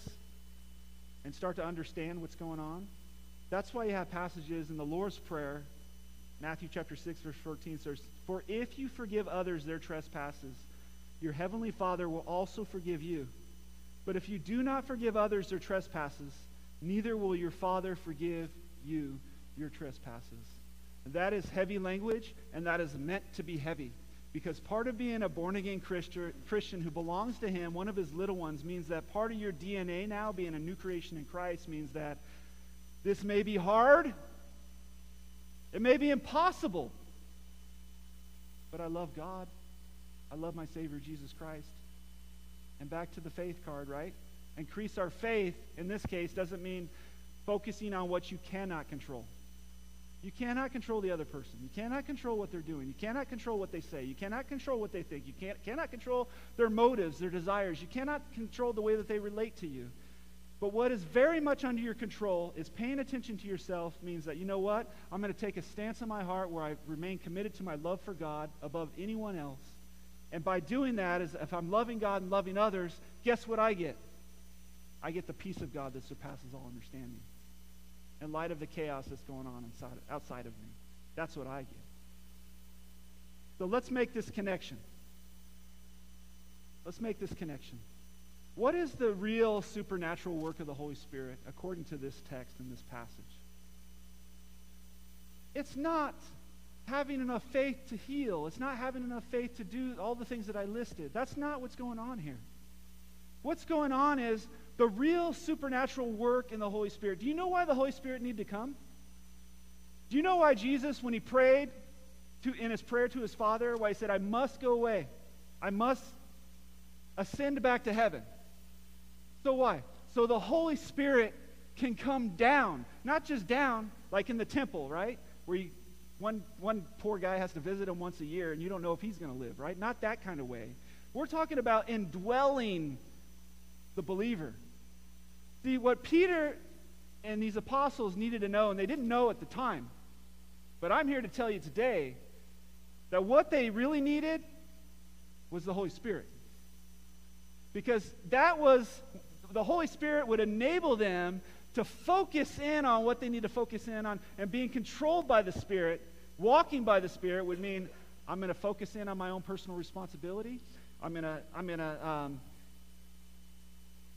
and start to understand what's going on, that's why you have passages in the Lord's Prayer, Matthew chapter 6, verse 14 says, For if you forgive others their trespasses, your heavenly Father will also forgive you. But if you do not forgive others their trespasses, neither will your Father forgive you your trespasses. That is heavy language, and that is meant to be heavy. Because part of being a born again Christian who belongs to Him, one of His little ones, means that part of your DNA now, being a new creation in Christ, means that this may be hard, it may be impossible, but I love God. I love my Savior, Jesus Christ. And back to the faith card, right? Increase our faith, in this case, doesn't mean focusing on what you cannot control. You cannot control the other person. You cannot control what they're doing. You cannot control what they say. You cannot control what they think. You can't, cannot control their motives, their desires. You cannot control the way that they relate to you. But what is very much under your control is paying attention to yourself means that, you know what? I'm going to take a stance in my heart where I remain committed to my love for God above anyone else. And by doing that, is if I'm loving God and loving others, guess what I get? I get the peace of God that surpasses all understanding in light of the chaos that's going on inside, outside of me. That's what I get. So let's make this connection. Let's make this connection. What is the real supernatural work of the Holy Spirit according to this text and this passage? It's not having enough faith to heal. It's not having enough faith to do all the things that I listed. That's not what's going on here. What's going on is the real supernatural work in the Holy Spirit. Do you know why the Holy Spirit needed to come? Do you know why Jesus, when he prayed to, in his prayer to his Father, why he said, I must go away, I must ascend back to heaven? So why? So the Holy Spirit can come down, not just down like in the temple, right? Where you, one, one poor guy has to visit him once a year and you don't know if he's going to live, right? Not that kind of way. We're talking about indwelling the believer. See, what Peter and these apostles needed to know, and they didn't know at the time, but I'm here to tell you today that what they really needed was the Holy Spirit. Because that was, the Holy Spirit would enable them to focus in on what they need to focus in on, and being controlled by the Spirit, walking by the Spirit would mean I'm going to focus in on my own personal responsibility. I'm going to, I'm going to um,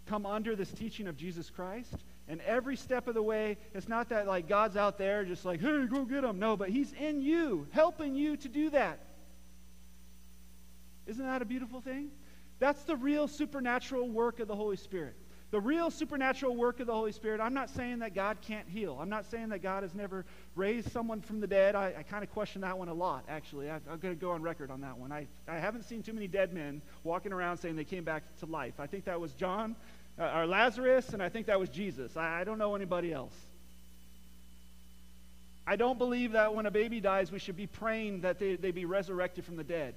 come under this teaching of Jesus Christ. And every step of the way, it's not that like God's out there just like, hey, go get him. No, but He's in you, helping you to do that. Isn't that a beautiful thing? That's the real supernatural work of the Holy Spirit. The real supernatural work of the Holy Spirit, I'm not saying that God can't heal. I'm not saying that God has never raised someone from the dead. I, I kind of question that one a lot, actually. I, am going to go on record on that one. I, I haven't seen too many dead men walking around saying they came back to life. I think that was John uh, or Lazarus, and I think that was Jesus. I, I don't know anybody else. I don't believe that when a baby dies, we should be praying that they, they be resurrected from the dead.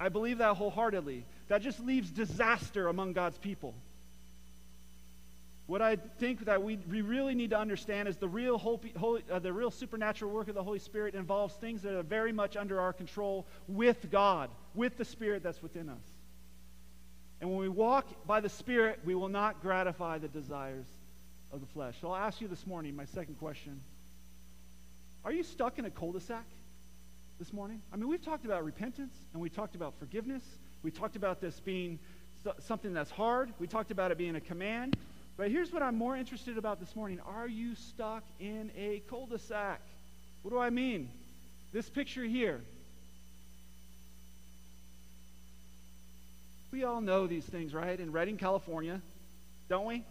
I believe that wholeheartedly. That just leaves disaster among God's people. What I think that we, we really need to understand is the real, holy, holy, uh, the real supernatural work of the Holy Spirit involves things that are very much under our control with God, with the Spirit that's within us. And when we walk by the Spirit, we will not gratify the desires of the flesh. So I'll ask you this morning, my second question Are you stuck in a cul de sac this morning? I mean, we've talked about repentance and we talked about forgiveness. We talked about this being something that's hard. We talked about it being a command. But here's what I'm more interested about this morning. Are you stuck in a cul de sac? What do I mean? This picture here. We all know these things, right? In Redding, California, don't we?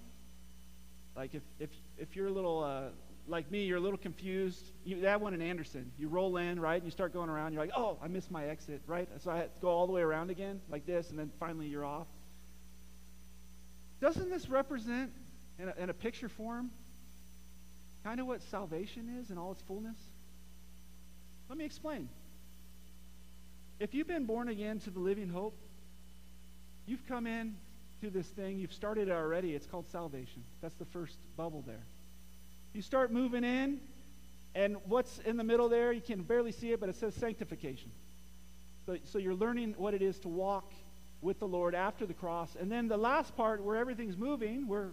Like if, if, if you're a little, uh, like me, you're a little confused. You, that one in Anderson. You roll in, right? And you start going around. You're like, oh, I missed my exit, right? So I had to go all the way around again, like this, and then finally you're off. Doesn't this represent, in a, in a picture form, kind of what salvation is in all its fullness? Let me explain. If you've been born again to the living hope, you've come in to this thing, you've started it already. It's called salvation. That's the first bubble there. You start moving in, and what's in the middle there, you can barely see it, but it says sanctification. So, so you're learning what it is to walk with the Lord after the cross. And then the last part where everything's moving, where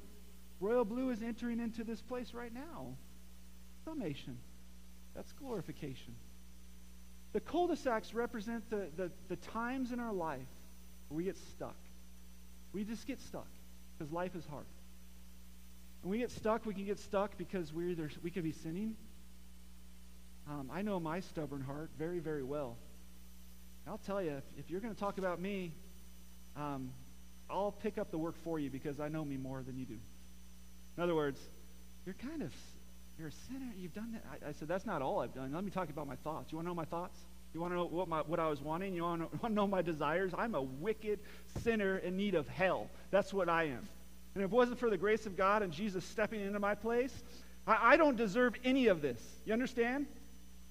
Royal Blue is entering into this place right now. Summation. That's glorification. The cul-de-sacs represent the, the, the times in our life where we get stuck. We just get stuck because life is hard. When we get stuck, we can get stuck because we're either, we could be sinning. Um, I know my stubborn heart very, very well. I'll tell you, if, if you're going to talk about me, um, I'll pick up the work for you because I know me more than you do. In other words, you're kind of, you're a sinner. You've done that. I, I said, that's not all I've done. Let me talk about my thoughts. You want to know my thoughts? You want to know what, my, what I was wanting? You want to, know my desires? I'm a wicked sinner in need of hell. That's what I am. And if it wasn't for the grace of God and Jesus stepping into my place, I, I don't deserve any of this. You understand?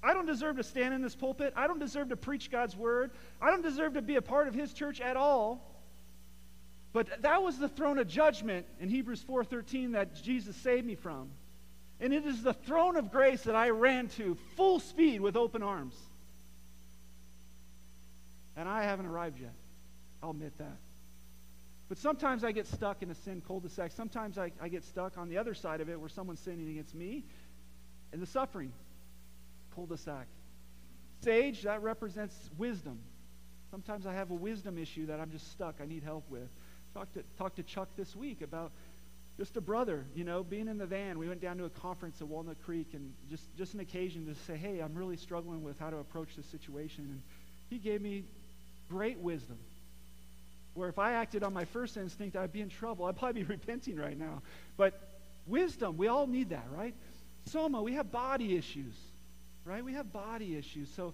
I don't deserve to stand in this pulpit. I don't deserve to preach God's word. I don't deserve to be a part of his church at all. But that was the throne of judgment in Hebrews 4:13 that Jesus saved me from. And it is the throne of grace that I ran to full speed with open arms. And I haven't arrived yet. I'll admit that. But sometimes I get stuck in a sin cul-de-sac. Sometimes I, I get stuck on the other side of it where someone's sinning against me and the suffering cul-de-sac. Sage, that represents wisdom. Sometimes I have a wisdom issue that I'm just stuck. I need help with. Talked to, talked to Chuck this week about just a brother, you know, being in the van. We went down to a conference at Walnut Creek and just, just an occasion to say, hey, I'm really struggling with how to approach this situation. And he gave me great wisdom. Where if I acted on my first instinct, I'd be in trouble. I'd probably be repenting right now. But wisdom, we all need that, right? Soma, we have body issues, right? We have body issues. So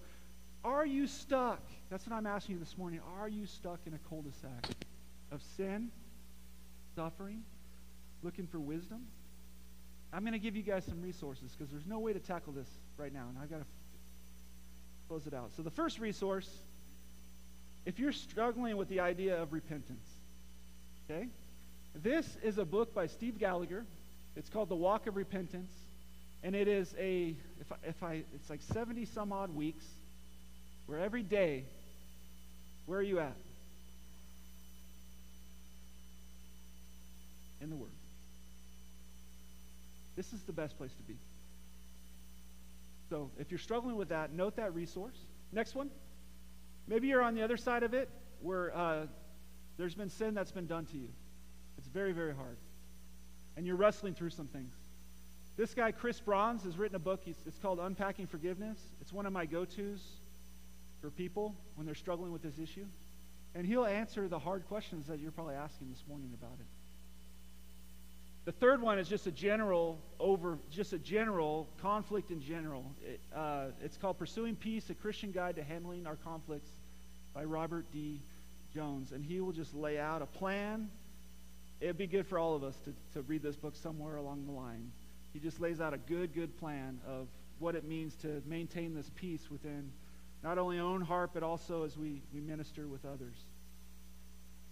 are you stuck? That's what I'm asking you this morning. Are you stuck in a cul-de-sac? of sin, suffering, looking for wisdom. I'm going to give you guys some resources because there's no way to tackle this right now, and I've got to close it out. So, the first resource, if you're struggling with the idea of repentance, okay, this is a book by Steve Gallagher. It's called The Walk of Repentance, and it is a, if I, if I it's like 70 some odd weeks where every day, where are you at? in the Word. This is the best place to be. So if you're struggling with that, note that resource. Next one. Maybe you're on the other side of it where uh, there's been sin that's been done to you. It's very, very hard. And you're wrestling through some things. This guy, Chris Brauns, has written a book. It's called Unpacking Forgiveness. It's one of my go tos for people when they're struggling with this issue. And he'll answer the hard questions that you're probably asking this morning about it. The third one is just a general over, just a general conflict in general. It, uh, it's called Pursuing Peace: A Christian Guide to Handling Our Conflicts by Robert D. Jones, and he will just lay out a plan. It'd be good for all of us to, to read this book somewhere along the line. He just lays out a good, good plan of what it means to maintain this peace within not only our own heart, but also as we, we minister with others.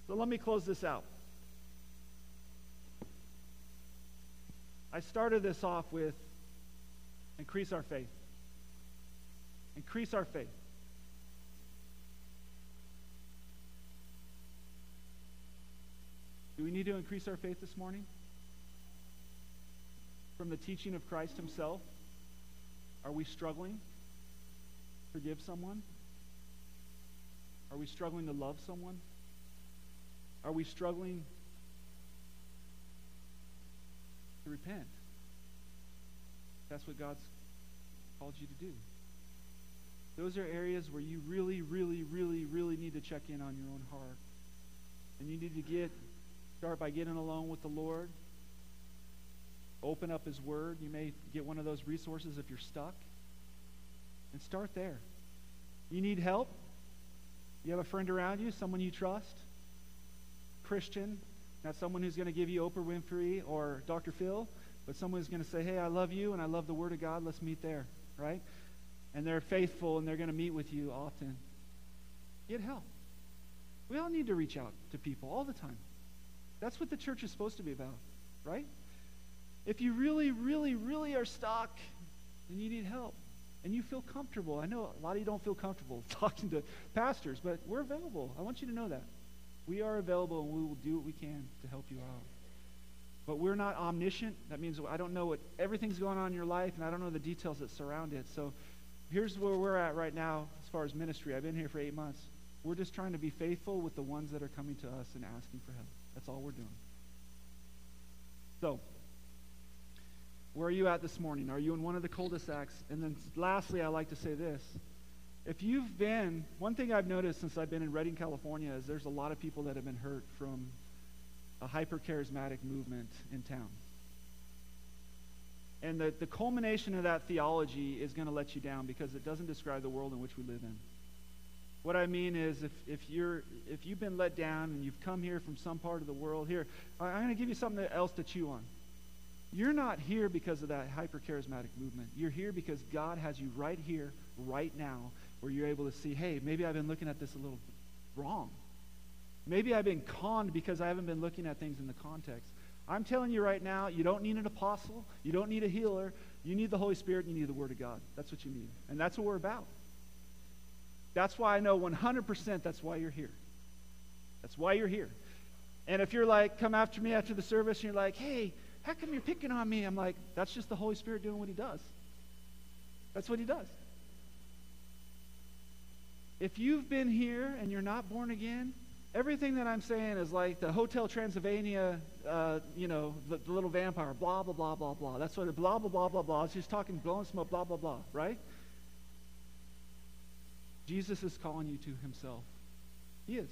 So let me close this out. I started this off with increase our faith. Increase our faith. Do we need to increase our faith this morning? From the teaching of Christ Himself? Are we struggling? to Forgive someone? Are we struggling to love someone? Are we struggling to repent. That's what God's called you to do. Those are areas where you really, really, really, really need to check in on your own heart. And you need to get start by getting alone with the Lord. Open up his word. You may get one of those resources if you're stuck. And start there. You need help? You have a friend around you, someone you trust? Christian, not someone who's going to give you Oprah Winfrey or Dr. Phil, but someone who's going to say, hey, I love you and I love the Word of God. Let's meet there, right? And they're faithful and they're going to meet with you often. Get help. We all need to reach out to people all the time. That's what the church is supposed to be about, right? If you really, really, really are stuck and you need help and you feel comfortable, I know a lot of you don't feel comfortable talking to pastors, but we're available. I want you to know that. We are available and we will do what we can to help you out. But we're not omniscient. That means I don't know what everything's going on in your life and I don't know the details that surround it. So here's where we're at right now as far as ministry. I've been here for eight months. We're just trying to be faithful with the ones that are coming to us and asking for help. That's all we're doing. So, where are you at this morning? Are you in one of the cul-de-sacs? And then lastly, I like to say this. If you've been, one thing I've noticed since I've been in Redding, California, is there's a lot of people that have been hurt from a hyper charismatic movement in town. And the, the culmination of that theology is going to let you down because it doesn't describe the world in which we live in. What I mean is, if, if, you're, if you've been let down and you've come here from some part of the world, here, I'm going to give you something else to chew on. You're not here because of that hyper charismatic movement. You're here because God has you right here, right now, where you're able to see, hey, maybe I've been looking at this a little wrong. Maybe I've been conned because I haven't been looking at things in the context. I'm telling you right now, you don't need an apostle, you don't need a healer, you need the Holy Spirit, you need the Word of God. That's what you need. And that's what we're about. That's why I know 100% that's why you're here. That's why you're here. And if you're like, come after me after the service, and you're like, hey, how come you're picking on me? I'm like, that's just the Holy Spirit doing what he does. That's what he does. If you've been here and you're not born again, everything that I'm saying is like the Hotel Transylvania, uh, you know, the, the, little vampire, blah, blah, blah, blah, blah. That's what it, blah, blah, blah, blah, blah. It's just talking, blowing smoke, blah, blah, blah, right? Jesus is calling you to himself. He is.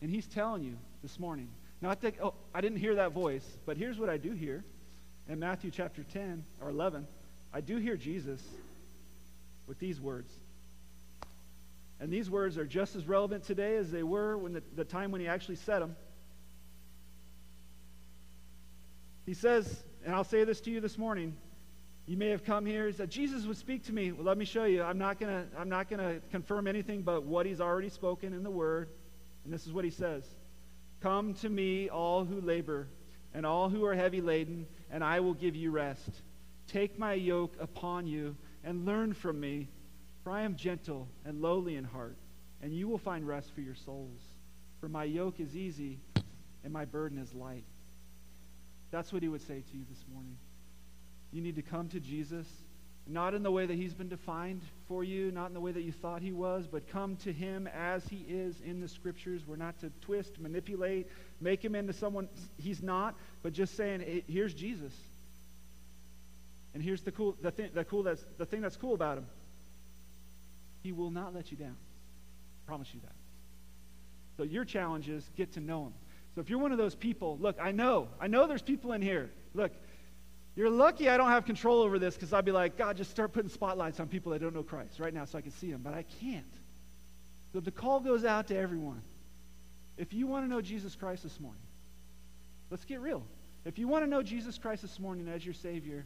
And he's telling you this morning, not that, oh, I didn't hear that voice, but here's what I do hear. In Matthew chapter 10 or 11, I do hear Jesus with these words. And these words are just as relevant today as they were when the, the time when he actually said them. He says, and I'll say this to you this morning. You may have come here and said, Jesus would speak to me. Well, let me show you. I'm not to I'm not to confirm anything but what he's already spoken in the word. And this is what he says. Come to me, all who labor and all who are heavy laden, and I will give you rest. Take my yoke upon you and learn from me, for I am gentle and lowly in heart, and you will find rest for your souls. For my yoke is easy and my burden is light. That's what he would say to you this morning. You need to come to Jesus, not in the way that he's been defined for you, not in the way that you thought he was, but come to him as he is in the scriptures. We're not to twist, manipulate, make him into someone he's not, but just saying, here's Jesus. And here's the cool, the thing, the cool that's, the thing that's cool about him. He will not let you down. I promise you that. So your challenge is get to know him. So if you're one of those people, look, I know, I know there's people in here. Look, you're lucky I don't have control over this because I'd be like, God, just start putting spotlights on people that don't know Christ right now so I can see them, but I can't. So the call goes out to everyone. If you want to know Jesus Christ this morning, let's get real. If you want to know Jesus Christ this morning as your Savior,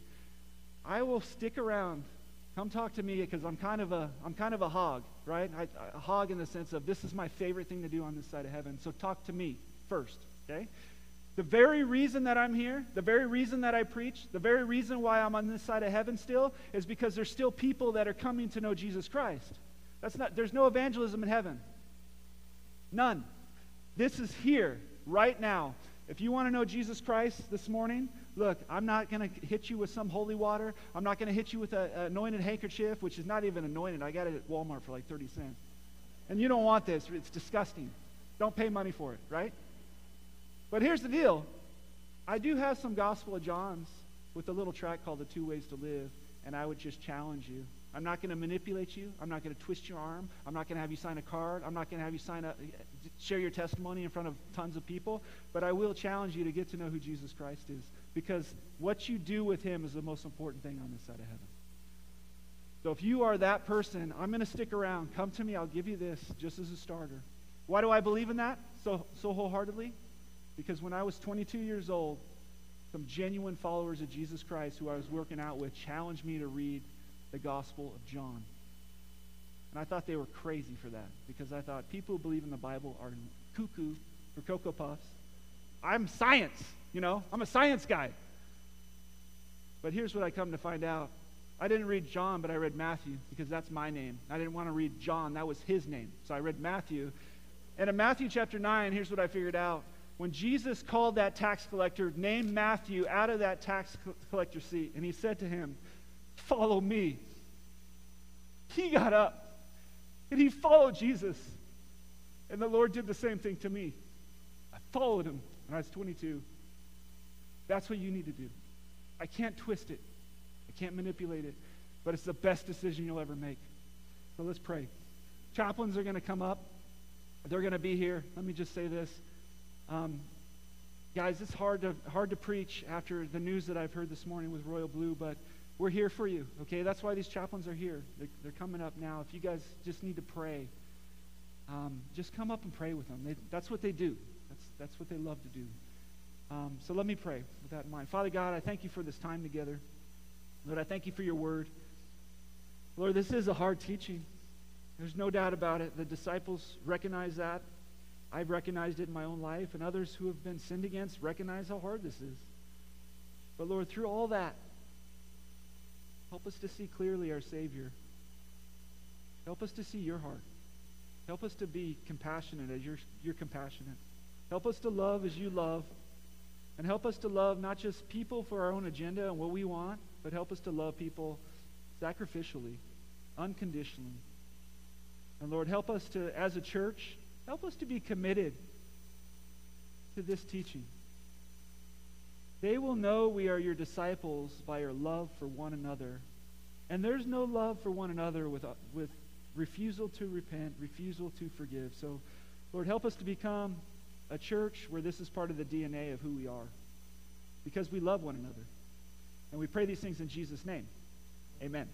I will stick around. Come talk to me because I'm kind of a I'm kind of a hog, right? I, a hog in the sense of this is my favorite thing to do on this side of heaven. So talk to me first, okay? The very reason that I'm here, the very reason that I preach, the very reason why I'm on this side of heaven still is because there's still people that are coming to know Jesus Christ. That's not there's no evangelism in heaven. None. This is here right now. If you want to know Jesus Christ this morning, look, I'm not going to hit you with some holy water. I'm not going to hit you with an anointed handkerchief, which is not even anointed. I got it at Walmart for like 30 cents. And you don't want this. It's disgusting. Don't pay money for it, right? But here's the deal I do have some Gospel of John's with a little track called The Two Ways to Live, and I would just challenge you. I'm not going to manipulate you. I'm not going to twist your arm. I'm not going to have you sign a card. I'm not going to have you sign up, share your testimony in front of tons of people. But I will challenge you to get to know who Jesus Christ is because what you do with him is the most important thing on this side of heaven. So if you are that person, I'm going to stick around. Come to me. I'll give you this just as a starter. Why do I believe in that so, so wholeheartedly? Because when I was 22 years old, some genuine followers of Jesus Christ who I was working out with challenged me to read the Gospel of John. And I thought they were crazy for that because I thought people who believe in the Bible are cuckoo for Cocoa Puffs. I'm science, you know, I'm a science guy. But here's what I come to find out I didn't read John, but I read Matthew because that's my name. I didn't want to read John, that was his name. So I read Matthew. And in Matthew chapter 9, here's what I figured out when Jesus called that tax collector, named Matthew out of that tax collector seat, and he said to him, Follow me. He got up and he followed Jesus. And the Lord did the same thing to me. I followed him when I was 22. That's what you need to do. I can't twist it, I can't manipulate it, but it's the best decision you'll ever make. So let's pray. Chaplains are going to come up, they're going to be here. Let me just say this. Um, guys, it's hard to, hard to preach after the news that I've heard this morning with Royal Blue, but we're here for you, okay? That's why these chaplains are here. They're, they're coming up now. If you guys just need to pray, um, just come up and pray with them. They, that's what they do. That's, that's what they love to do. Um, so let me pray with that in mind. Father God, I thank you for this time together. Lord, I thank you for your word. Lord, this is a hard teaching. There's no doubt about it. The disciples recognize that. I've recognized it in my own life, and others who have been sinned against recognize how hard this is. But Lord, through all that, help us to see clearly our Savior. Help us to see your heart. Help us to be compassionate as you're, you're compassionate. Help us to love as you love. And help us to love not just people for our own agenda and what we want, but help us to love people sacrificially, unconditionally. And Lord, help us to, as a church, Help us to be committed to this teaching. They will know we are your disciples by your love for one another. And there's no love for one another with, uh, with refusal to repent, refusal to forgive. So, Lord, help us to become a church where this is part of the DNA of who we are because we love one another. And we pray these things in Jesus' name. Amen.